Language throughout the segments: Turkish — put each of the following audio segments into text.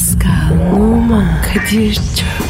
Pascal, Oman, Kadir çok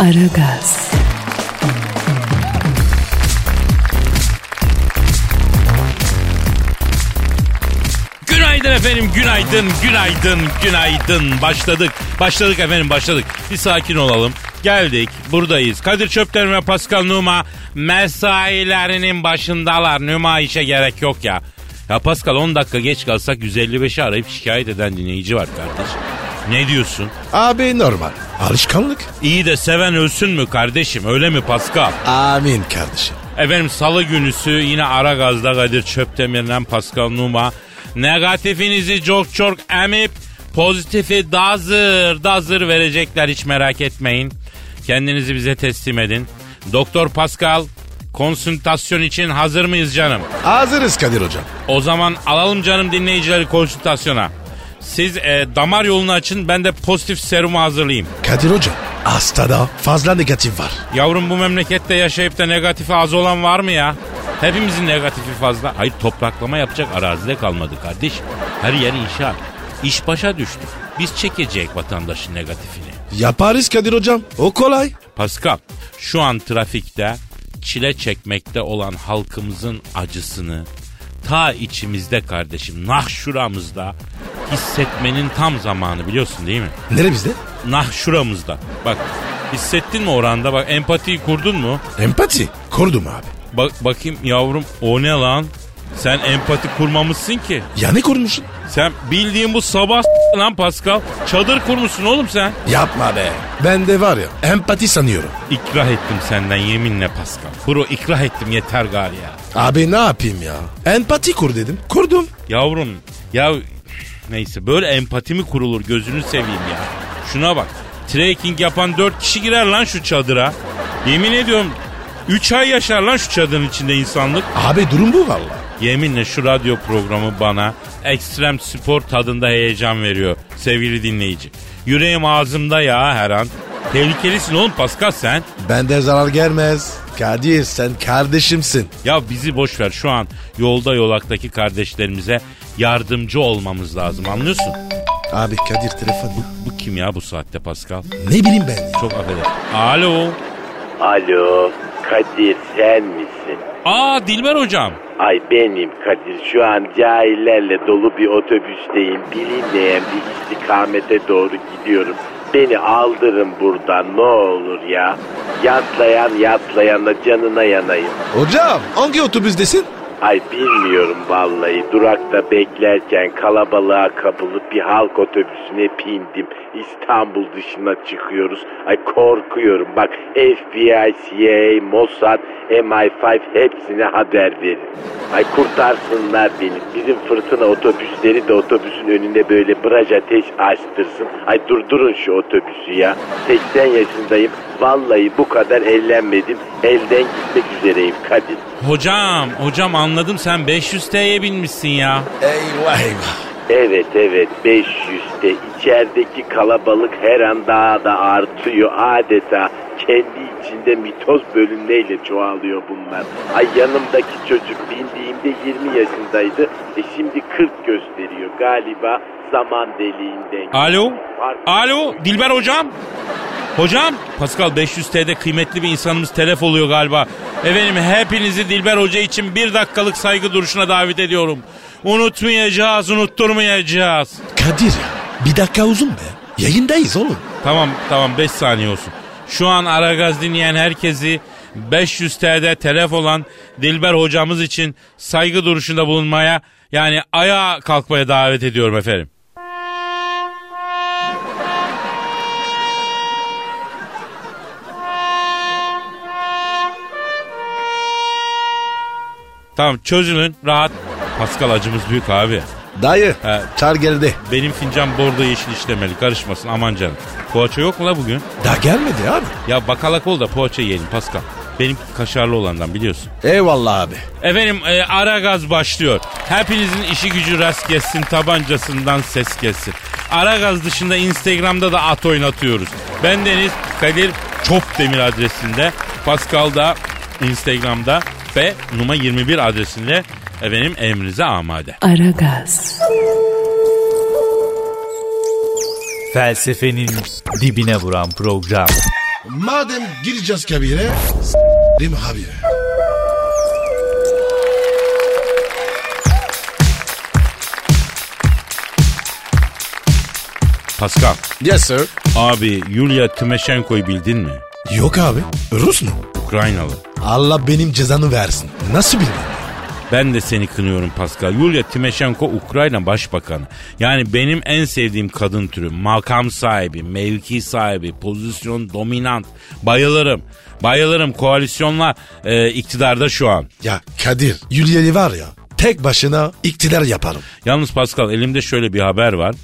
Aragaz, Günaydın efendim, günaydın, günaydın, günaydın. Başladık, başladık efendim, başladık. Bir sakin olalım. Geldik, buradayız. Kadir Çöpten ve Pascal Numa mesailerinin başındalar. Numa işe gerek yok ya. Ya Pascal 10 dakika geç kalsak 155'i arayıp şikayet eden dinleyici var kardeş. Ne diyorsun? Abi normal. Alışkanlık. İyi de seven ölsün mü kardeşim öyle mi Pascal? Amin kardeşim. Efendim salı günüsü yine ara gazda Kadir Çöptemir'den Pascal Numa. Negatifinizi çok çok emip pozitifi dazır dazır verecekler hiç merak etmeyin. Kendinizi bize teslim edin. Doktor Pascal konsültasyon için hazır mıyız canım? Hazırız Kadir hocam. O zaman alalım canım dinleyicileri konsültasyona. Siz e, damar yolunu açın ben de pozitif serumu hazırlayayım. Kadir hocam. Hastada fazla negatif var. Yavrum bu memlekette yaşayıp da negatifi az olan var mı ya? Hepimizin negatifi fazla. Hayır topraklama yapacak arazide kalmadı kardeş. Her yer inşaat. İş başa düştü. Biz çekecek vatandaşın negatifini. Yaparız Kadir hocam. O kolay. Pascal şu an trafikte çile çekmekte olan halkımızın acısını ta içimizde kardeşim nah şuramızda hissetmenin tam zamanı biliyorsun değil mi? Neremizde? Nah şuramızda. Bak hissettin mi oranda bak empatiyi kurdun mu? Empati. Kurdum abi. Bak bakayım yavrum o ne lan? Sen empati kurmamışsın ki. Ya ne kurmuşsun? Sen bildiğin bu sabah lan Pascal. Çadır kurmuşsun oğlum sen. Yapma be. Ben de var ya empati sanıyorum. İkrah ettim senden yeminle Pascal. Kuru ikrah ettim yeter gari ya. Abi ne yapayım ya? Empati kur dedim. Kurdum. Yavrum ya neyse böyle empati mi kurulur gözünü seveyim ya. Şuna bak. Trekking yapan dört kişi girer lan şu çadıra. Yemin ediyorum 3 ay yaşar lan şu çadırın içinde insanlık. Abi durum bu valla. Yeminle şu radyo programı bana ekstrem spor tadında heyecan veriyor sevgili dinleyici. Yüreğim ağzımda ya her an. Tehlikelisin oğlum Pascal sen. Bende zarar gelmez. Kadir sen kardeşimsin. Ya bizi boş ver şu an yolda yolaktaki kardeşlerimize yardımcı olmamız lazım anlıyorsun? Abi Kadir telefon. Bu kim ya bu saatte Pascal? Ne bileyim ben ya. Çok affedersin. Alo. Alo Kadir sen misin? Aa Dilber hocam. Ay benim Kadir şu an cahillerle dolu bir otobüsteyim. Bilinmeyen bir istikamete doğru gidiyorum. Beni aldırın buradan ne olur ya. Yatlayan yatlayana canına yanayım. Hocam hangi otobüsdesin? Ay bilmiyorum vallahi durakta beklerken kalabalığa kapılıp bir halk otobüsüne bindim. İstanbul dışına çıkıyoruz. Ay korkuyorum bak FBI, CIA, Mossad, MI5 hepsine haber verin. Ay kurtarsınlar beni. Bizim fırtına otobüsleri de otobüsün önünde böyle braj ateş açtırsın. Ay durdurun şu otobüsü ya. 80 yaşındayım. Vallahi bu kadar eğlenmedim. Elden gitmek üzereyim Kadir. Hocam hocam anladım sen 500 T'ye binmişsin ya. Eyvah eyvah. Evet evet 500'te içerideki kalabalık her an daha da artıyor adeta kendi içinde mitoz bölünmeyle çoğalıyor bunlar. Ay yanımdaki çocuk bindiğimde 20 yaşındaydı e şimdi 40 gösteriyor galiba zaman deliğinden. Alo? Fark- Alo Dilber hocam? Hocam Pascal 500 T'de kıymetli bir insanımız telef oluyor galiba. Efendim hepinizi Dilber Hoca için bir dakikalık saygı duruşuna davet ediyorum. Unutmayacağız, unutturmayacağız. Kadir ya bir dakika uzun be. Yayındayız oğlum. Tamam tamam 5 saniye olsun. Şu an Aragaz dinleyen herkesi 500 TL'de telef olan Dilber hocamız için saygı duruşunda bulunmaya yani ayağa kalkmaya davet ediyorum efendim. Tamam çözülün rahat. Pascal acımız büyük abi. Dayı He. çar geldi. Benim fincan bordo yeşil işlemeli karışmasın aman canım. Poğaça yok mu la bugün? Daha gelmedi abi. Ya bakalak ol da poğaça yiyelim Pascal. Benim kaşarlı olandan biliyorsun. Eyvallah abi. Efendim e, ara gaz başlıyor. Hepinizin işi gücü rast gelsin tabancasından ses gelsin. Ara gaz dışında Instagram'da da at oynatıyoruz. Ben Deniz Kadir Çopdemir adresinde. Pascal da Instagram'da ve Numa 21 adresinde efendim emrinize amade. Aragaz, Felsefenin dibine vuran program. Madem gireceğiz kabire s**rim abi. Pascal. Yes sir. Abi Yulia Tymoshenko'yu bildin mi? Yok abi. Rus mu? Ukraynalı. Allah benim cezanı versin. Nasıl bildin? Ben de seni kınıyorum Pascal. Yulia Tymoshenko Ukrayna Başbakanı. Yani benim en sevdiğim kadın türü. Makam sahibi, mevki sahibi, pozisyon dominant. Bayılırım. Bayılırım. Koalisyonla e, iktidarda şu an. Ya Kadir, Yulya'yı var ya tek başına iktidar yaparım. Yalnız Pascal elimde şöyle bir haber var.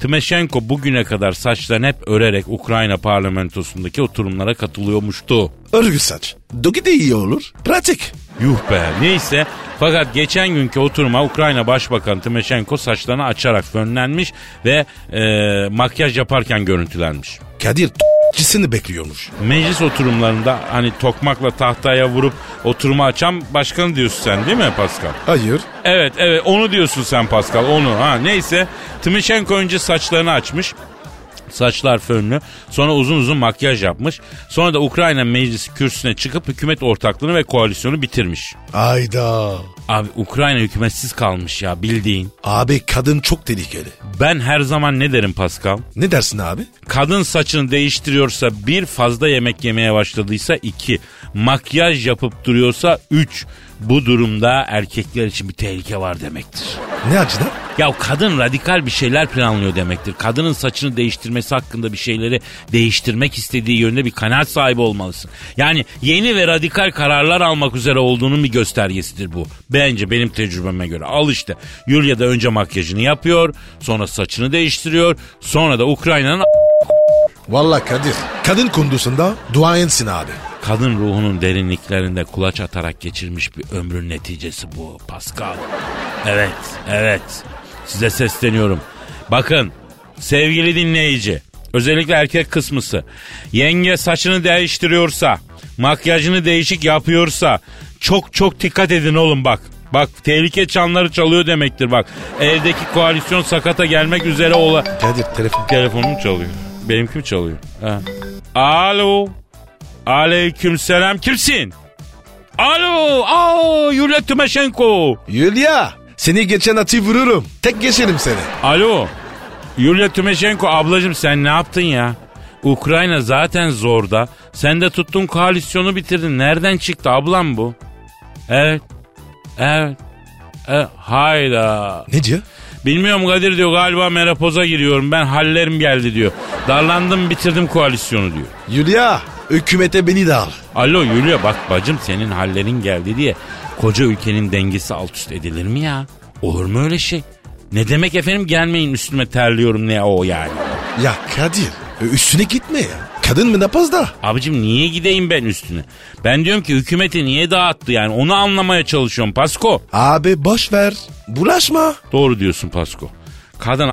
Tymoshenko bugüne kadar saçlarını hep örerek Ukrayna parlamentosundaki oturumlara katılıyormuştu. Örgü saç. Dogi de iyi olur. Pratik. Yuh be neyse fakat geçen günkü oturuma Ukrayna Başbakanı Tymoshenko saçlarını açarak fönlenmiş ve e, makyaj yaparken görüntülenmiş. Kadir cisini bekliyormuş. Meclis oturumlarında hani tokmakla tahtaya vurup oturumu açan başkanı diyorsun sen değil mi Pascal? Hayır. Evet evet onu diyorsun sen Pascal onu ha neyse Tymoshenko önce saçlarını açmış. Saçlar fönlü. Sonra uzun uzun makyaj yapmış. Sonra da Ukrayna meclisi kürsüsüne çıkıp hükümet ortaklığını ve koalisyonu bitirmiş. Ayda. Abi Ukrayna hükümetsiz kalmış ya bildiğin. Abi kadın çok tehlikeli. Ben her zaman ne derim Pascal? Ne dersin abi? Kadın saçını değiştiriyorsa bir fazla yemek yemeye başladıysa iki. Makyaj yapıp duruyorsa üç. Bu durumda erkekler için bir tehlike var demektir. Ne açıdan? Ya kadın radikal bir şeyler planlıyor demektir. Kadının saçını değiştirmesi hakkında bir şeyleri değiştirmek istediği yönde bir kanaat sahibi olmalısın. Yani yeni ve radikal kararlar almak üzere olduğunun bir göstergesidir bu. Bence benim tecrübeme göre. Al işte. Yulia da önce makyajını yapıyor, sonra saçını değiştiriyor, sonra da Ukrayna'nın Vallahi Kadir. Kadın kundusunda duayensin abi. Kadın ruhunun derinliklerinde kulaç atarak geçirmiş bir ömrün neticesi bu Pascal. Evet, evet. Size sesleniyorum. Bakın sevgili dinleyici, özellikle erkek kısmısı. Yenge saçını değiştiriyorsa, makyajını değişik yapıyorsa çok çok dikkat edin oğlum bak. Bak tehlike çanları çalıyor demektir bak. Evdeki koalisyon sakata gelmek üzere ola... Kadir telefon. Telefonum çalıyor. Benimki mi çalıyor? Ha. Alo. Aleyküm selam. Kimsin? Alo. Aa, Yulia Tymoshenko. Yulia. Seni geçen atı vururum. Tek geçerim seni. Alo. Yulia Tymoshenko ablacığım sen ne yaptın ya? Ukrayna zaten zorda. Sen de tuttun koalisyonu bitirdin. Nereden çıktı ablam bu? Evet. Evet. evet. Hayda. Ne diyor? Bilmiyorum Kadir diyor galiba menopoza giriyorum ben hallerim geldi diyor. Darlandım bitirdim koalisyonu diyor. Yulia. Hükümete beni de al. Alo Yulia bak bacım senin hallerin geldi diye koca ülkenin dengesi alt üst edilir mi ya? Olur mu öyle şey? Ne demek efendim gelmeyin üstüme terliyorum ne o yani? Ya Kadir. Üstüne gitme ya. Kadın menopozda. Abicim niye gideyim ben üstüne? Ben diyorum ki hükümeti niye dağıttı yani onu anlamaya çalışıyorum Pasko. Abi boş ver. Bulaşma. Doğru diyorsun Pasko. Kadın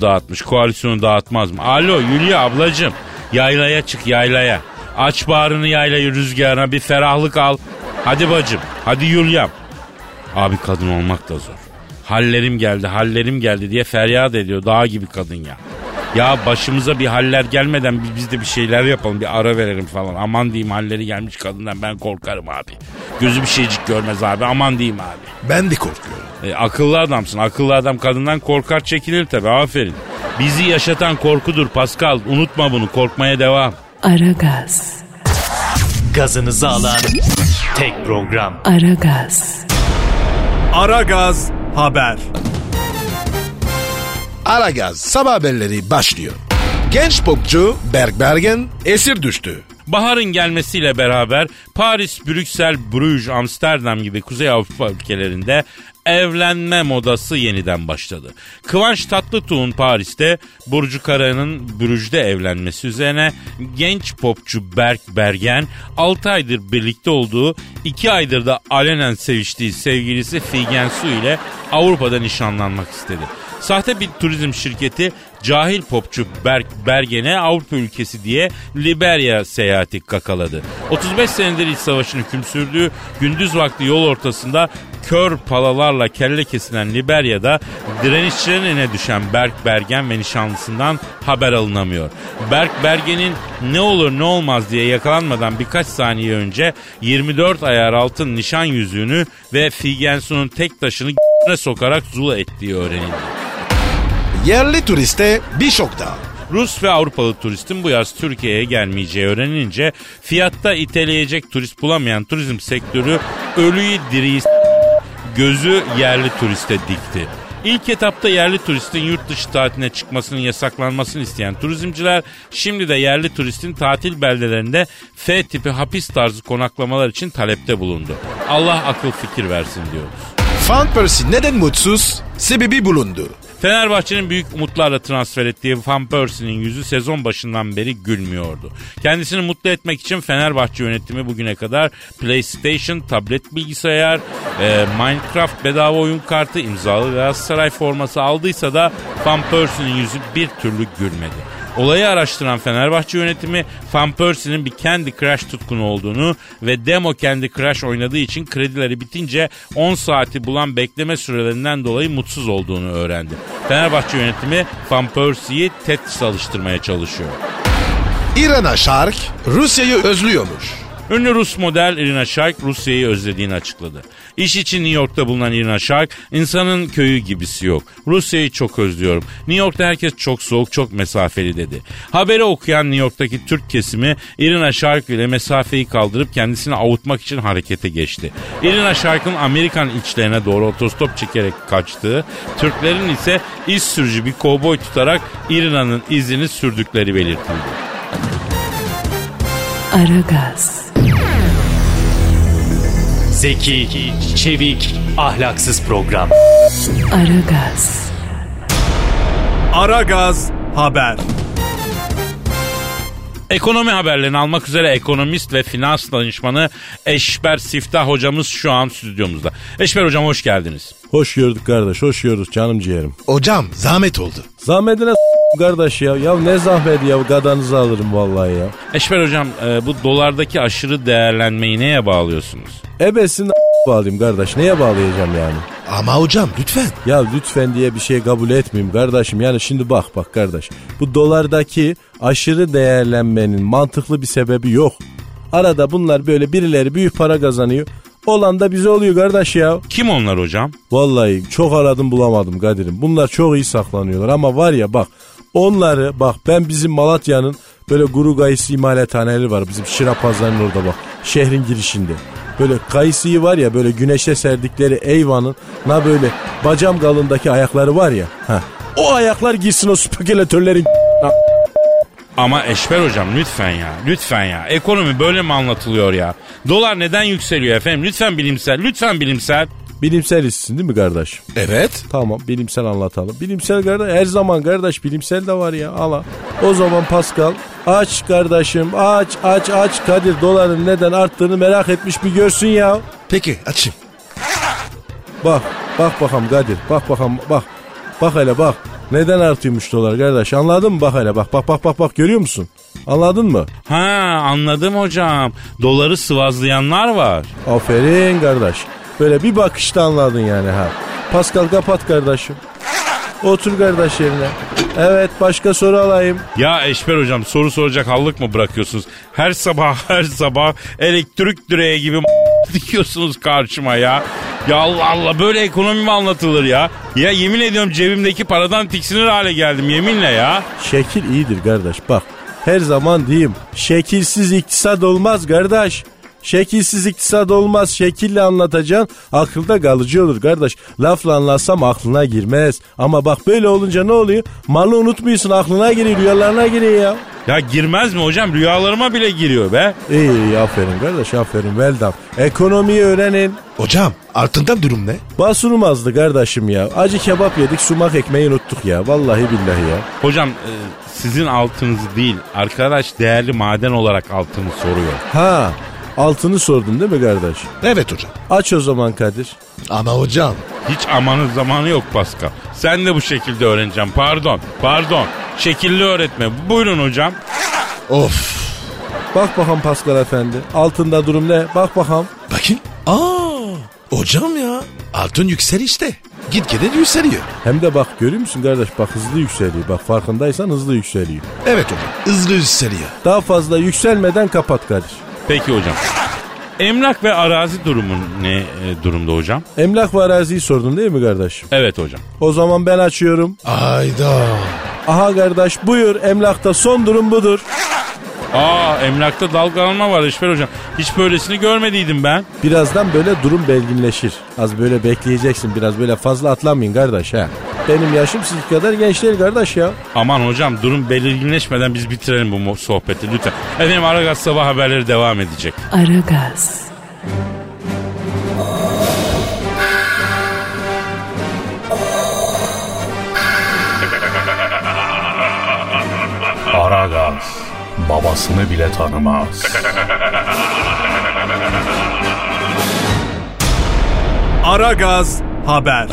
dağıtmış koalisyonu dağıtmaz mı? Alo Yulia ablacım yaylaya çık yaylaya. Aç bağrını yaylayı rüzgarına bir ferahlık al. Hadi bacım hadi Yulia'm. Abi kadın olmak da zor. Hallerim geldi hallerim geldi diye feryat ediyor dağ gibi kadın ya. Ya başımıza bir haller gelmeden biz, biz de bir şeyler yapalım bir ara verelim falan. Aman diyeyim halleri gelmiş kadından ben korkarım abi. Gözü bir şeycik görmez abi aman diyeyim abi. Ben de korkuyorum. E, akıllı adamsın. Akıllı adam kadından korkar çekilir tabi. Aferin. Bizi yaşatan korkudur Pascal. Unutma bunu. Korkmaya devam. Aragaz, Gazınızı alan tek program. Aragaz, Aragaz Haber. Aragaz sabah haberleri başlıyor. Genç popçu Berk Bergen esir düştü. Baharın gelmesiyle beraber Paris, Brüksel, Bruges, Amsterdam gibi Kuzey Avrupa ülkelerinde evlenme modası yeniden başladı. Kıvanç Tatlıtuğ'un Paris'te, Burcu Kara'nın Brüj'de evlenmesi üzerine genç popçu Berk Bergen 6 aydır birlikte olduğu 2 aydır da alenen seviştiği sevgilisi Figen Su ile Avrupa'da nişanlanmak istedi. Sahte bir turizm şirketi cahil popçu Berk Bergen'e Avrupa ülkesi diye Liberya seyahati kakaladı. 35 senedir iç savaşın hüküm sürdüğü gündüz vakti yol ortasında kör palalarla kelle kesilen Liberya'da direnişçilerin eline düşen Berk Bergen ve nişanlısından haber alınamıyor. Berk Bergen'in ne olur ne olmaz diye yakalanmadan birkaç saniye önce 24 ayar altın nişan yüzüğünü ve Figensu'nun tek taşını sokarak zula ettiği öğrenildi. Yerli turiste bir şok daha. Rus ve Avrupalı turistin bu yaz Türkiye'ye gelmeyeceği öğrenince fiyatta iteleyecek turist bulamayan turizm sektörü ölüyü diriyi gözü yerli turiste dikti. İlk etapta yerli turistin yurt dışı tatiline çıkmasının yasaklanmasını isteyen turizmciler şimdi de yerli turistin tatil beldelerinde F tipi hapis tarzı konaklamalar için talepte bulundu. Allah akıl fikir versin diyoruz. Van Persie neden mutsuz? Sebebi bulundu. Fenerbahçe'nin büyük umutlarla transfer ettiği Van Persie'nin yüzü sezon başından beri gülmüyordu. Kendisini mutlu etmek için Fenerbahçe yönetimi bugüne kadar PlayStation, tablet bilgisayar, e, Minecraft bedava oyun kartı, imzalı Galatasaray forması aldıysa da Van Persie'nin yüzü bir türlü gülmedi. Olayı araştıran Fenerbahçe yönetimi Van Persie'nin bir Candy Crush tutkunu olduğunu ve demo Candy Crush oynadığı için kredileri bitince 10 saati bulan bekleme sürelerinden dolayı mutsuz olduğunu öğrendi. Fenerbahçe yönetimi Van Persie'yi Tetris alıştırmaya çalışıyor. İran'a Şark Rusya'yı özlüyormuş. Ünlü Rus model Irina Shayk Rusya'yı özlediğini açıkladı. İş için New York'ta bulunan Irina Shayk, insanın köyü gibisi yok. Rusya'yı çok özlüyorum. New York'ta herkes çok soğuk, çok mesafeli dedi. Haberi okuyan New York'taki Türk kesimi Irina Shayk ile mesafeyi kaldırıp kendisini avutmak için harekete geçti. Irina Shayk'ın Amerikan içlerine doğru otostop çekerek kaçtığı, Türklerin ise iz sürücü bir kovboy tutarak Irina'nın izini sürdükleri belirtildi. Aragaz, Zeki, çevik, ahlaksız program. Aragaz, Aragaz Haber. Ekonomi haberlerini almak üzere ekonomist ve finans danışmanı Eşber Siftah hocamız şu an stüdyomuzda. Eşber hocam hoş geldiniz. Hoş gördük kardeş, hoş gördük canım ciğerim. Hocam zahmet oldu. Zahmetine s- kardeş ya. Ya ne zahmet ya, gadanızı alırım vallahi ya. Eşber hocam e, bu dolardaki aşırı değerlenmeyi neye bağlıyorsunuz? Ebesin bağlayayım kardeş, neye bağlayacağım yani? Ama hocam lütfen. Ya lütfen diye bir şey kabul etmeyeyim kardeşim. Yani şimdi bak bak kardeş. Bu dolardaki aşırı değerlenmenin mantıklı bir sebebi yok. Arada bunlar böyle birileri büyük para kazanıyor. Olan da bize oluyor kardeş ya. Kim onlar hocam? Vallahi çok aradım bulamadım Kadir'im. Bunlar çok iyi saklanıyorlar ama var ya bak onları bak ben bizim Malatya'nın böyle guru kayısı imalathaneleri var. Bizim Şira pazarının orada bak şehrin girişinde. Böyle kayısıyı var ya böyle güneşe serdikleri eyvanın na böyle bacam kalındaki ayakları var ya. Heh. O ayaklar girsin o spekülatörlerin Ama Eşber hocam lütfen ya lütfen ya ekonomi böyle mi anlatılıyor ya? Dolar neden yükseliyor efendim? Lütfen bilimsel lütfen bilimsel. Bilimsel istisin değil mi kardeş? Evet. Tamam bilimsel anlatalım. Bilimsel kardeş her zaman kardeş bilimsel de var ya ala. O zaman Pascal aç kardeşim aç aç aç Kadir doların neden arttığını merak etmiş bir görsün ya. Peki açayım. Bak bak bakalım Kadir bak bakalım bak. Bak hele bak. Neden artıyormuş dolar kardeş anladın mı bak hele bak bak bak bak bak görüyor musun? Anladın mı? Ha anladım hocam. Doları sıvazlayanlar var. Aferin kardeş. Böyle bir bakışta anladın yani ha. Pascal kapat kardeşim. Otur kardeş yerine. Evet başka soru alayım. Ya Eşber hocam soru soracak hallık mı bırakıyorsunuz? Her sabah her sabah elektrik direği gibi dikiyorsunuz karşıma ya. Ya Allah Allah böyle ekonomi mi anlatılır ya? Ya yemin ediyorum cebimdeki paradan tiksinir hale geldim yeminle ya. Şekil iyidir kardeş bak. Her zaman diyeyim şekilsiz iktisat olmaz kardeş. Şekilsiz iktisat olmaz. Şekille anlatacaksın akılda kalıcı olur kardeş. Lafla anlatsam aklına girmez. Ama bak böyle olunca ne oluyor? Malı unutmuyorsun aklına giriyor rüyalarına giriyor ya. Ya girmez mi hocam? Rüyalarıma bile giriyor be. İyi iyi aferin kardeş aferin well done. Ekonomiyi öğrenin. Hocam altından durum ne? Basunum azdı kardeşim ya. Acı kebap yedik sumak ekmeği unuttuk ya. Vallahi billahi ya. Hocam e, sizin altınızı değil arkadaş değerli maden olarak altını soruyor. Ha altını sordun değil mi kardeş? Evet hocam. Aç o zaman Kadir. Ama hocam Hiç amanın zamanı yok Pascal. Sen de bu şekilde öğreneceğim. Pardon, pardon. Şekilli öğretme. Buyurun hocam. of. Bak bakalım Pascal Efendi. Altında durum ne? Bak bakalım. Bakayım. Aa hocam ya altın yükselişte. Git gide yükseliyor. Hem de bak görüyor musun kardeş? Bak hızlı yükseliyor. Bak farkındaysan hızlı yükseliyor. Evet hocam hızlı yükseliyor. Daha fazla yükselmeden kapat Kadir. Peki hocam. Emlak ve arazi durumu ne e, durumda hocam? Emlak ve araziyi sordun değil mi kardeşim? Evet hocam. O zaman ben açıyorum. Ayda. Aha kardeş buyur emlakta son durum budur. Aa emlakta dalgalanma var Eşber hocam. Hiç böylesini görmediydim ben. Birazdan böyle durum belginleşir. Az böyle bekleyeceksin biraz böyle fazla atlamayın kardeş ha. Benim yaşım siz kadar genç değil kardeş ya. Aman hocam durum belirginleşmeden biz bitirelim bu sohbeti lütfen. Efendim Aragaz sabah haberleri devam edecek. Aragaz, babasını bile tanımaz. Aragaz haber.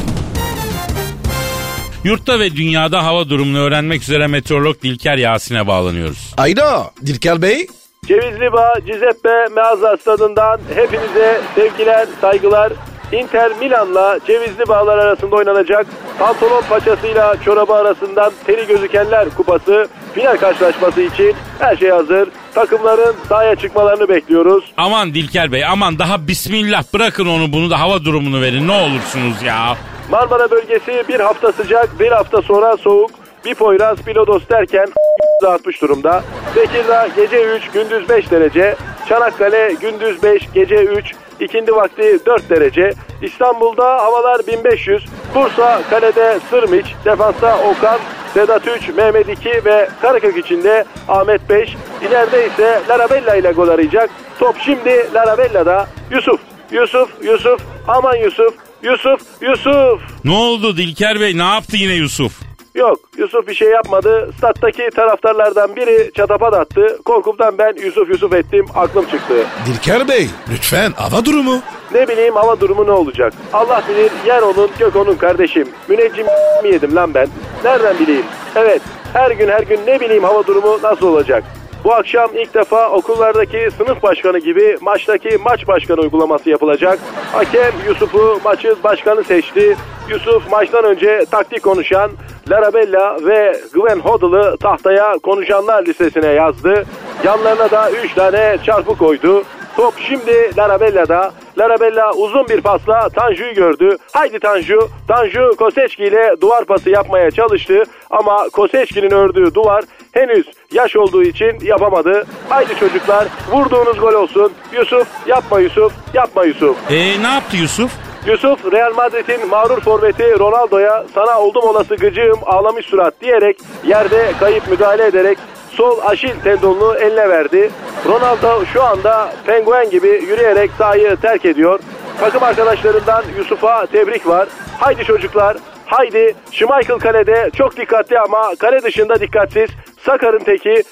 Yurtta ve dünyada hava durumunu öğrenmek üzere meteorolog Dilker Yasin'e bağlanıyoruz. Ayda. Dilker Bey. Cevizli Bağ Giuseppe Meazza stadından hepinize sevgiler, saygılar. Inter Milan'la Cevizli Bağlar arasında oynanacak pantolon paçasıyla çorabı arasından teri gözükenler kupası final karşılaşması için her şey hazır. Takımların sahaya çıkmalarını bekliyoruz. Aman Dilker Bey aman daha bismillah bırakın onu bunu da hava durumunu verin ne olursunuz ya. Marmara bölgesi bir hafta sıcak, bir hafta sonra soğuk. Bir Poyraz, bir Lodos derken dağıtmış durumda. Tekirdağ gece 3, gündüz 5 derece. Çanakkale gündüz 5, gece 3, ikindi vakti 4 derece. İstanbul'da havalar 1500. Bursa kalede Sırmiç, defansta Okan, Sedat 3, Mehmet 2 ve Karakök içinde Ahmet 5. İleride ise Larabella ile gol arayacak. Top şimdi Larabella'da. Yusuf, Yusuf, Yusuf, aman Yusuf, Yusuf, Yusuf. Ne oldu Dilker Bey ne yaptı yine Yusuf? Yok Yusuf bir şey yapmadı. Stat'taki taraftarlardan biri çatapat attı. Korkumdan ben Yusuf Yusuf ettim. Aklım çıktı. Dilker Bey. Lütfen hava durumu. Ne bileyim hava durumu ne olacak? Allah bilir yer onun gök onun kardeşim. Müneccim mi yedim lan ben? Nereden bileyim? Evet her gün her gün ne bileyim hava durumu nasıl olacak? Bu akşam ilk defa okullardaki sınıf başkanı gibi maçtaki maç başkanı uygulaması yapılacak. Hakem Yusuf'u maçın başkanı seçti. Yusuf maçtan önce taktik konuşan Larabella ve Gwen Hoddle'ı tahtaya konuşanlar listesine yazdı. Yanlarına da 3 tane çarpı koydu. Top şimdi Larabella'da. Larabella uzun bir pasla Tanju'yu gördü. Haydi Tanju. Tanju Koseçki ile duvar pası yapmaya çalıştı. Ama Koseçki'nin ördüğü duvar henüz yaş olduğu için yapamadı. Haydi çocuklar vurduğunuz gol olsun. Yusuf yapma Yusuf yapma Yusuf. E ne yaptı Yusuf? Yusuf Real Madrid'in mağrur forveti Ronaldo'ya sana oldum olası gıcığım ağlamış surat diyerek yerde kayıp müdahale ederek sol aşil tendonunu eline verdi. Ronaldo şu anda penguen gibi yürüyerek sahayı terk ediyor. Takım arkadaşlarından Yusuf'a tebrik var. Haydi çocuklar haydi Schmeichel kalede çok dikkatli ama kale dışında dikkatsiz. Sakar'ın teki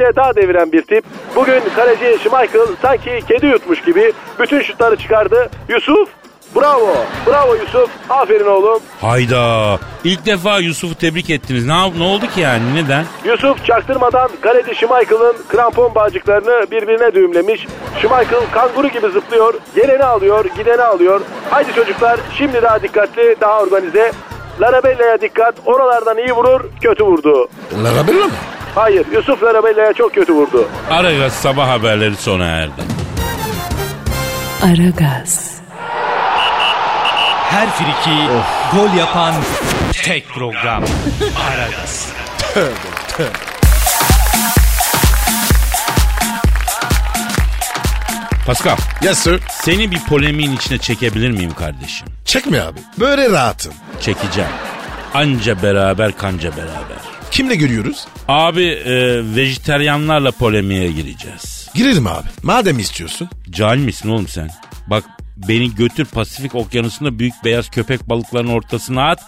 de daha deviren bir tip. Bugün kaleci Schmeichel sanki kedi yutmuş gibi bütün şutları çıkardı. Yusuf Bravo. Bravo Yusuf. Aferin oğlum. Hayda. İlk defa Yusuf'u tebrik ettiniz. Ne, ne oldu ki yani? Neden? Yusuf çaktırmadan kaleci Schmeichel'ın krampon bağcıklarını birbirine düğümlemiş. Schmeichel kanguru gibi zıplıyor. Geleni alıyor, gideni alıyor. Haydi çocuklar şimdi daha dikkatli, daha organize. Larabella'ya dikkat. Oralardan iyi vurur, kötü vurdu. Larabella mı? Hayır, Yusuf Larabella'ya çok kötü vurdu. Aragaz sabah haberleri sona erdi. Aragaz, Her friki gol yapan tek program. Aragaz. Pascal Yes sir. seni bir polemiğin içine çekebilir miyim kardeşim? Çekme abi. Böyle rahatım. Çekeceğim. Anca beraber kanca beraber. Kimle görüyoruz? Abi e, vejeteryanlarla polemiğe gireceğiz. Girelim abi. Madem istiyorsun. Cahil misin oğlum sen? Bak beni götür Pasifik okyanusunda büyük beyaz köpek balıklarının ortasına at.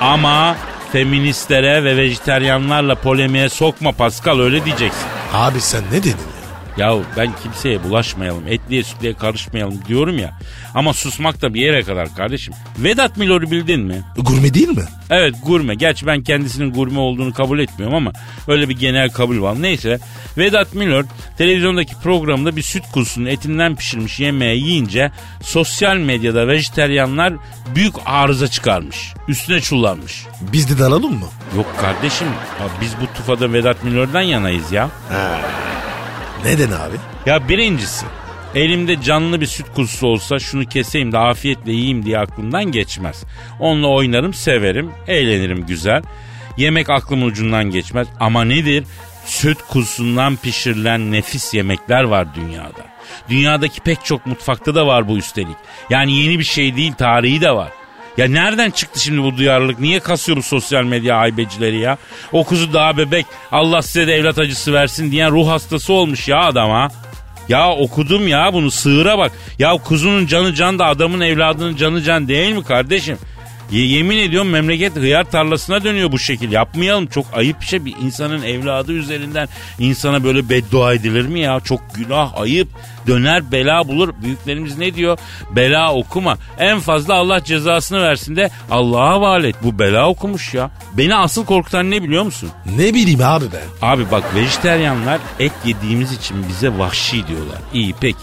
Ama feministlere ve vejeteryanlarla polemiğe sokma Pascal öyle diyeceksin. Abi sen ne dedin ya? Ya ben kimseye bulaşmayalım, etliye sütlüye karışmayalım diyorum ya. Ama susmak da bir yere kadar kardeşim. Vedat Milor'u bildin mi? Gurme değil mi? Evet gurme. Gerçi ben kendisinin gurme olduğunu kabul etmiyorum ama öyle bir genel kabul var. Neyse Vedat Milor televizyondaki programda bir süt kuzusunun etinden pişirmiş yemeği yiyince sosyal medyada vejeteryanlar büyük arıza çıkarmış. Üstüne çullanmış. Biz de dalalım mı? Yok kardeşim ya biz bu tufada Vedat Milor'dan yanayız ya. Neden abi? Ya birincisi elimde canlı bir süt kuzusu olsa şunu keseyim de afiyetle yiyeyim diye aklımdan geçmez. Onunla oynarım severim eğlenirim güzel. Yemek aklımın ucundan geçmez ama nedir? Süt kuzusundan pişirilen nefis yemekler var dünyada. Dünyadaki pek çok mutfakta da var bu üstelik. Yani yeni bir şey değil tarihi de var. Ya nereden çıktı şimdi bu duyarlılık? Niye kasıyoruz sosyal medya haybecileri ya? O kuzu daha bebek Allah size de evlat acısı versin diyen ruh hastası olmuş ya adama. Ya okudum ya bunu sığıra bak. Ya kuzunun canı can da adamın evladının canı can değil mi kardeşim? Ye- yemin ediyorum memleket hıyar tarlasına dönüyor bu şekil. Yapmayalım çok ayıp bir şey. Bir insanın evladı üzerinden insana böyle beddua edilir mi ya? Çok günah ayıp. Döner bela bulur. Büyüklerimiz ne diyor? Bela okuma. En fazla Allah cezasını versin de Allah'a havale et. Bu bela okumuş ya. Beni asıl korkutan ne biliyor musun? Ne bileyim abi ben. Abi bak vejeteryanlar et yediğimiz için bize vahşi diyorlar. İyi peki.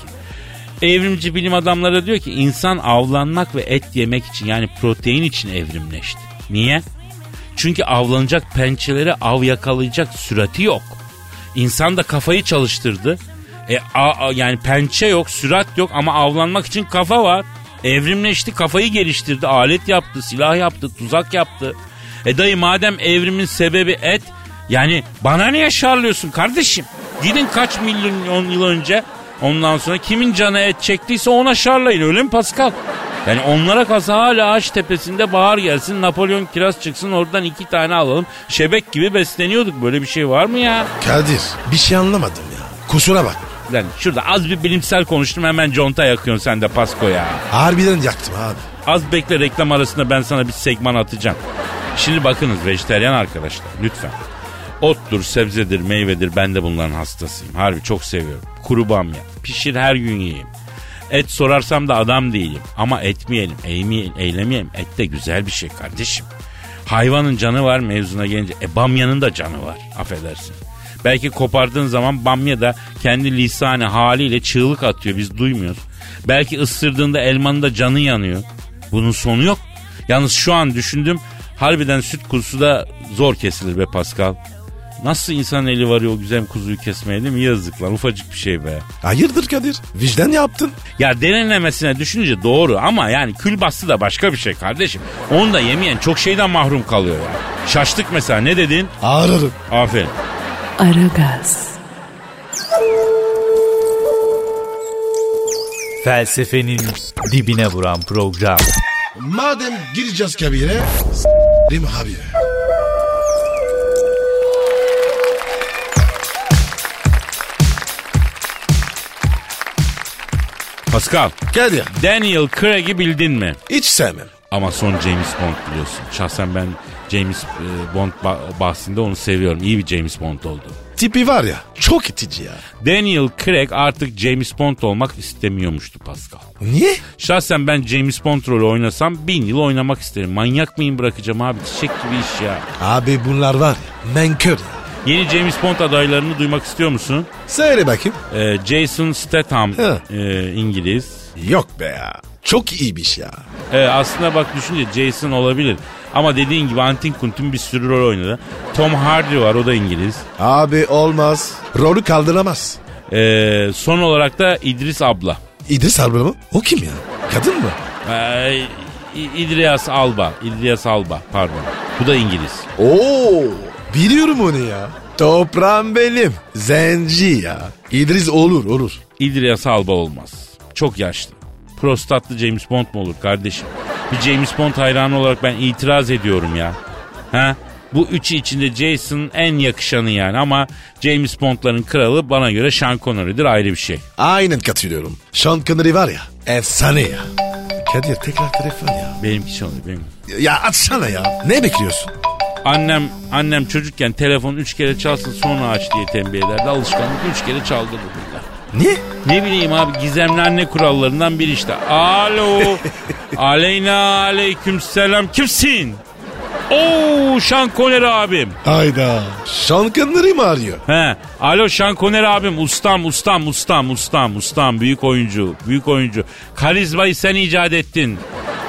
Evrimci bilim adamları diyor ki insan avlanmak ve et yemek için yani protein için evrimleşti. Niye? Çünkü avlanacak pençelere av yakalayacak sürati yok. İnsan da kafayı çalıştırdı. E, a- a- yani pençe yok, sürat yok ama avlanmak için kafa var. Evrimleşti, kafayı geliştirdi, alet yaptı, silah yaptı, tuzak yaptı. E dayı madem evrimin sebebi et, yani bana niye şarlıyorsun kardeşim? Gidin kaç milyon yıl önce ondan sonra kimin canı et çektiyse ona şarlayın öyle mi Pascal? Yani onlara kalsa hala ağaç tepesinde bahar gelsin Napolyon kiraz çıksın oradan iki tane alalım. Şebek gibi besleniyorduk böyle bir şey var mı ya? Kadir bir şey anlamadım ya. Kusura bak. Lan şurada az bir bilimsel konuştum hemen conta yakıyorsun sen de Pasko ya. Harbiden yaktım abi. Az bekle reklam arasında ben sana bir segman atacağım. Şimdi bakınız vejeteryan arkadaşlar lütfen. Ottur, sebzedir, meyvedir ben de bunların hastasıyım. Harbi çok seviyorum. Kuru bamya. Pişir her gün yiyeyim. Et sorarsam da adam değilim. Ama etmeyelim, eğmeyelim, eylemeyelim. Et de güzel bir şey kardeşim. Hayvanın canı var mevzuna gelince. E bamyanın da canı var. Affedersin. Belki kopardığın zaman bamya da kendi lisanı haliyle çığlık atıyor. Biz duymuyoruz. Belki ısırdığında elmanın da canı yanıyor. Bunun sonu yok. Yalnız şu an düşündüm. Harbiden süt kuzusu da zor kesilir be Pascal. Nasıl insan eli varıyor o güzel kuzuyu kesmeye değil mi? Yazık lan ufacık bir şey be. Hayırdır Kadir? Vicdan yaptın. Ya derinlemesine düşününce doğru ama yani kül bastı da başka bir şey kardeşim. Onu da yemeyen çok şeyden mahrum kalıyor ya. Şaştık mesela ne dedin? Ağrırım. Aferin. Aragaz, Felsefenin dibine vuran program. Madem gireceğiz kabire. S**rim abi. Pascal, Kadir. Daniel Craig'i bildin mi? Hiç sevmem. Ama son James Bond biliyorsun. Şahsen ben James e, Bond ba- bahsinde onu seviyorum. İyi bir James Bond oldu. Tipi var ya çok itici ya. Daniel Craig artık James Bond olmak istemiyormuştu Pascal. Niye? Şahsen ben James Bond rolü oynasam bin yıl oynamak isterim. Manyak mıyım bırakacağım abi? Çiçek gibi iş ya. Abi bunlar var ya menkör ya. Yeni James Bond adaylarını duymak istiyor musun? Söyle bakayım. Ee, Jason Statham Hı. e, İngiliz. Yok be ya. Çok iyiymiş ya. Ee, aslında bak düşünce Jason olabilir. Ama dediğin gibi Antin Kuntin bir sürü rol oynadı. Tom Hardy var o da İngiliz. Abi olmaz. Rolü kaldıramaz. Ee, son olarak da İdris abla. İdris Alba mı? O kim ya? Kadın mı? Ee, İ- İdris Alba. İdris Alba pardon. Bu da İngiliz. Oo, biliyorum onu ya. Toprağım benim. Zenci ya. İdris olur olur. İdris Alba olmaz. Çok yaşlı. Prostatlı James Bond mu olur kardeşim? Bir James Bond hayranı olarak ben itiraz ediyorum ya. Ha? Bu üçü içinde Jason en yakışanı yani ama James Bond'ların kralı bana göre Sean Connery'dir ayrı bir şey. Aynen katılıyorum. Sean Connery var ya efsane ya. Kadir tekrar telefon ya. Benimki çalıyor benim. Ya açsana ya. Ne bekliyorsun? Annem annem çocukken telefon üç kere çalsın sonra aç diye tembih ederdi. Alışkanlık üç kere çaldırdı bunlar. Niye? Ne bileyim abi gizemli anne kurallarından biri işte. Alo. Aleyna aleyküm selam. Kimsin? Oo Sean Connery abim. Hayda. Sean Connery mi arıyor? He. Alo Sean Connery abim. Ustam, ustam, ustam, ustam, ustam. Büyük oyuncu, büyük oyuncu. Karizmayı sen icat ettin.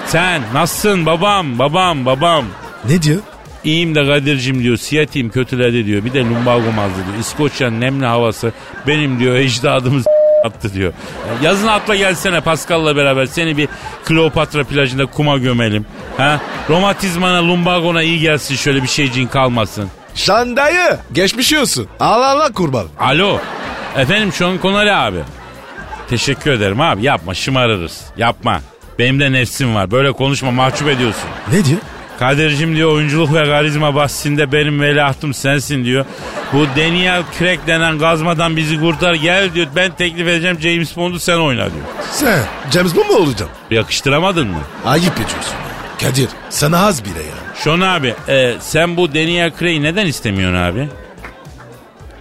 Sen nasılsın babam, babam, babam. Ne diyor? İyiyim de Kadir'cim diyor siyatiyim kötüledi diyor. Bir de lumbago mazlı diyor. İskoçya'nın nemli havası benim diyor ecdadımız attı diyor. Yazın atla gelsene Pascal'la beraber seni bir Kleopatra plajında kuma gömelim. Ha? Romatizmana lumbagona iyi gelsin şöyle bir şeyciğin kalmasın. Şan dayı. Geçmiş olsun. Allah Allah kurban. Alo. Efendim Sean Connery abi. Teşekkür ederim abi yapma şımarırız. Yapma. Benim de nefsim var. Böyle konuşma mahcup ediyorsun. Ne diyor? Kadir'cim diyor oyunculuk ve karizma bahsinde benim veliahtım sensin diyor. Bu Daniel Craig denen gazmadan bizi kurtar gel diyor. Ben teklif edeceğim James Bond'u sen oyna diyor. Sen James Bond mu olacaksın? Yakıştıramadın mı? Ayıp ediyorsun. Kadir sana az bile ya. Şon abi e, sen bu Daniel Craig'i neden istemiyorsun abi?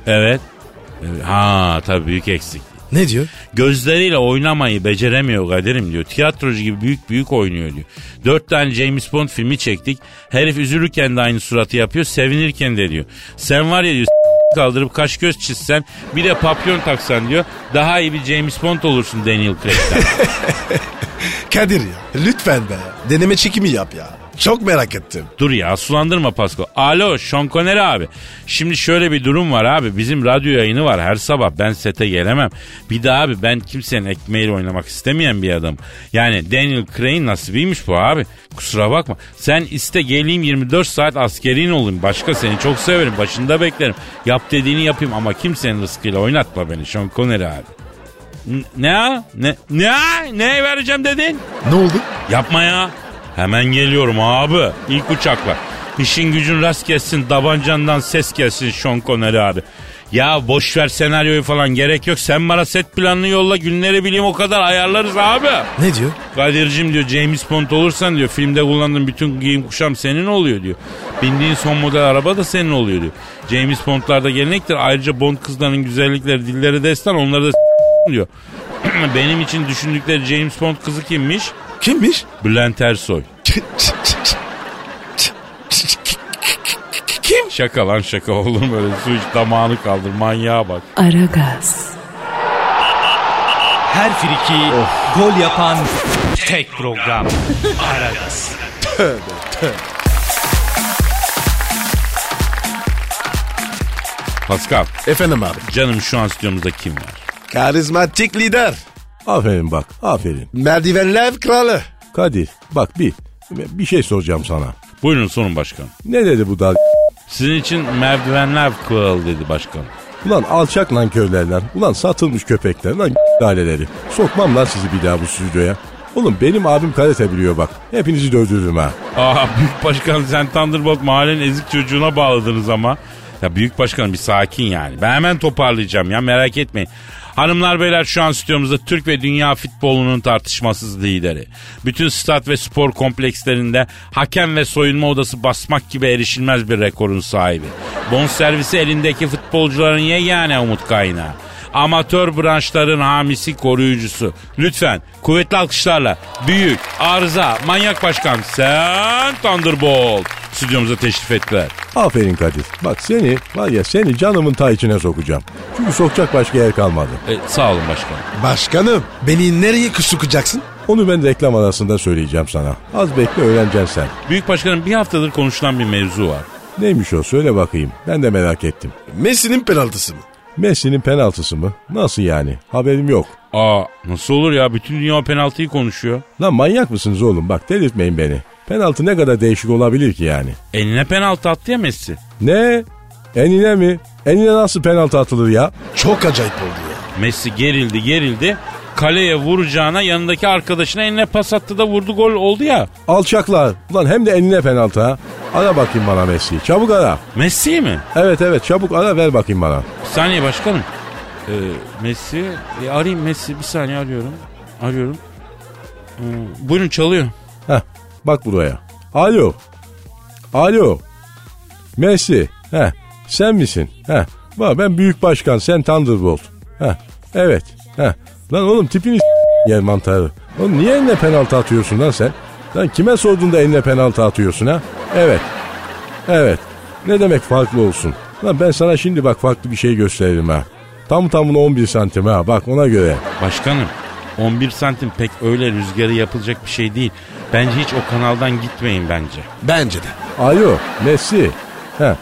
Evet. Evet, Ha tabii büyük eksik. Ne diyor? Gözleriyle oynamayı beceremiyor Kadir'im diyor. Tiyatrocu gibi büyük büyük oynuyor diyor. Dört tane James Bond filmi çektik. Herif üzülürken de aynı suratı yapıyor. Sevinirken de diyor. Sen var ya diyor kaldırıp kaş göz çizsen bir de papyon taksan diyor. Daha iyi bir James Bond olursun Daniel Craig'den. Kadir ya lütfen be. Deneme çekimi yap ya. Çok merak ettim. Dur ya sulandırma Pasko. Alo Sean Connery abi. Şimdi şöyle bir durum var abi. Bizim radyo yayını var her sabah. Ben sete gelemem. Bir de abi ben kimsenin ekmeğiyle oynamak istemeyen bir adam. Yani Daniel Craig'in nasibiymiş bu abi. Kusura bakma. Sen iste geleyim 24 saat askerin olayım. Başka seni çok severim. Başında beklerim. Yap dediğini yapayım ama kimsenin rızkıyla oynatma beni Sean Connery abi. Ne? Ne? Ne? Ne vereceğim dedin? Ne oldu? Yapma ya. Hemen geliyorum abi. İlk uçakla. İşin gücün rast gelsin, tabancandan ses gelsin Sean Connery abi. Ya boş ver senaryoyu falan gerek yok. Sen bana set planını yolla günleri bileyim o kadar ayarlarız abi. Ne diyor? Kadir'cim diyor James Bond olursan diyor filmde kullandığın bütün giyim kuşam senin oluyor diyor. Bindiğin son model araba da senin oluyor diyor. James Bond'larda gelenektir. Ayrıca Bond kızlarının güzellikleri dilleri destan onları da diyor. Benim için düşündükleri James Bond kızı kimmiş? Kimmiş? Bülent Ersoy. Kim? Şaka lan şaka olur mu öyle su iç damağını kaldır manyağa bak. Aragaz, Her friki gol yapan tek program. Aragaz. Pascal Efendim abi. canım şu an stüdyomuzda kim var? Karizmatik lider. Aferin bak aferin. Merdivenler kralı. Kadir bak bir bir şey soracağım sana. Buyurun sorun başkanım. Ne dedi bu da? Sizin için merdivenler kralı dedi başkanım. Ulan alçak lan köylerden. Ulan satılmış köpekler lan aileleri. Sokmam lan sizi bir daha bu stüdyoya. Oğlum benim abim karate biliyor bak. Hepinizi dövdürürüm ha. Aa büyük başkan sen Thunderbolt mahallenin ezik çocuğuna bağladınız ama. Ya büyük başkanım bir sakin yani. Ben hemen toparlayacağım ya merak etmeyin. Hanımlar beyler şu an stüdyomuzda Türk ve dünya futbolunun tartışmasız lideri. Bütün stat ve spor komplekslerinde hakem ve soyunma odası basmak gibi erişilmez bir rekorun sahibi. Bonservisi elindeki futbolcuların yegane umut kaynağı. Amatör branşların hamisi koruyucusu. Lütfen kuvvetli alkışlarla büyük, arıza, manyak başkan sen Thunderbolt stüdyomuza teşrif ettiler. Aferin Kadir. Bak seni var ya seni canımın ta içine sokacağım. Çünkü sokacak başka yer kalmadı. E, sağ olun başkanım. Başkanım beni nereye sokacaksın? Onu ben reklam arasında söyleyeceğim sana. Az bekle öğreneceksin sen. Büyük başkanım bir haftadır konuşulan bir mevzu var. Neymiş o söyle bakayım. Ben de merak ettim. Messi'nin penaltısı mı? Messi'nin penaltısı mı? Nasıl yani? Haberim yok. Aa nasıl olur ya bütün dünya penaltıyı konuşuyor. Lan manyak mısınız oğlum? Bak delirtmeyin beni. Penaltı ne kadar değişik olabilir ki yani? Eline penaltı attı ya Messi. Ne? Enine mi? Enine nasıl penaltı atılır ya? Çok acayip oldu ya. Messi gerildi gerildi. kaleye vuracağına yanındaki arkadaşına eline pas attı da vurdu gol oldu ya. Alçaklar. Ulan hem de eline penaltı ha. Ara bakayım bana Messi'yi. Çabuk ara. Messi mi? Evet evet çabuk ara ver bakayım bana. Bir saniye başkanım. Ee, Messi. E, arayayım Messi. Bir saniye arıyorum. Arıyorum. Ee, buyurun çalıyor. Bak buraya. Alo. Alo. Messi. Heh sen misin? Heh bak ben büyük başkan sen Thunderbolt. Heh evet. Heh lan oğlum tipini yer mantarı. Oğlum niye eline penaltı atıyorsun lan sen? Lan kime sordun da eline penaltı atıyorsun ha? Evet. Evet. Ne demek farklı olsun? Lan ben sana şimdi bak farklı bir şey gösteririm ha. Tam tamına 11 santim ha bak ona göre. Başkanım 11 santim pek öyle rüzgarı yapılacak bir şey değil. Bence hiç o kanaldan gitmeyin bence. Bence de. Alo Messi. Ha.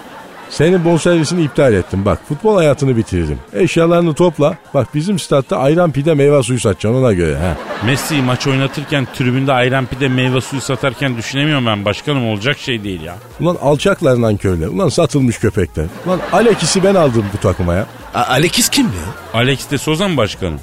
Senin bonservisini iptal ettim bak futbol hayatını bitirdim. Eşyalarını topla bak bizim statta ayran pide meyve suyu satacaksın ona göre ha. Messi maç oynatırken tribünde ayran pide meyve suyu satarken düşünemiyorum ben başkanım olacak şey değil ya. Ulan alçaklarından köyler ulan satılmış köpekler. Ulan Alex'i ben aldım bu takıma ya. A- Alexis kim ya? Alex de Souza mı başkanım?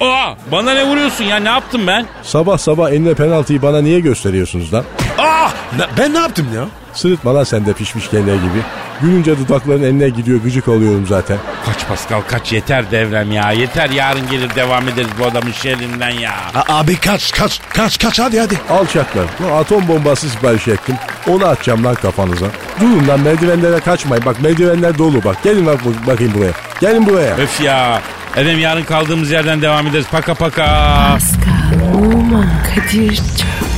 Aa bana ne vuruyorsun ya ne yaptım ben? Sabah sabah eline penaltıyı bana niye gösteriyorsunuz lan? Ah! Ne- ben ne yaptım ya? Sırıtma lan sen de pişmiş kelle gibi. Gülünce dudakların eline gidiyor gıcık oluyorum zaten. Kaç Pascal kaç yeter devrem ya yeter yarın gelir devam ederiz bu adamın şerrinden ya. A- abi kaç kaç kaç kaç hadi hadi. Alçaklar. Lan atom bombası sipariş ettim. Onu atacağım lan kafanıza. Durun lan merdivenlere kaçmayın. Bak merdivenler dolu bak. Gelin bak bakayım buraya. Gelin buraya. Öf ya. Efendim yarın kaldığımız yerden devam ederiz. Paka paka. Pascal, Oman, Kadir çok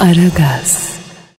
Aragaz.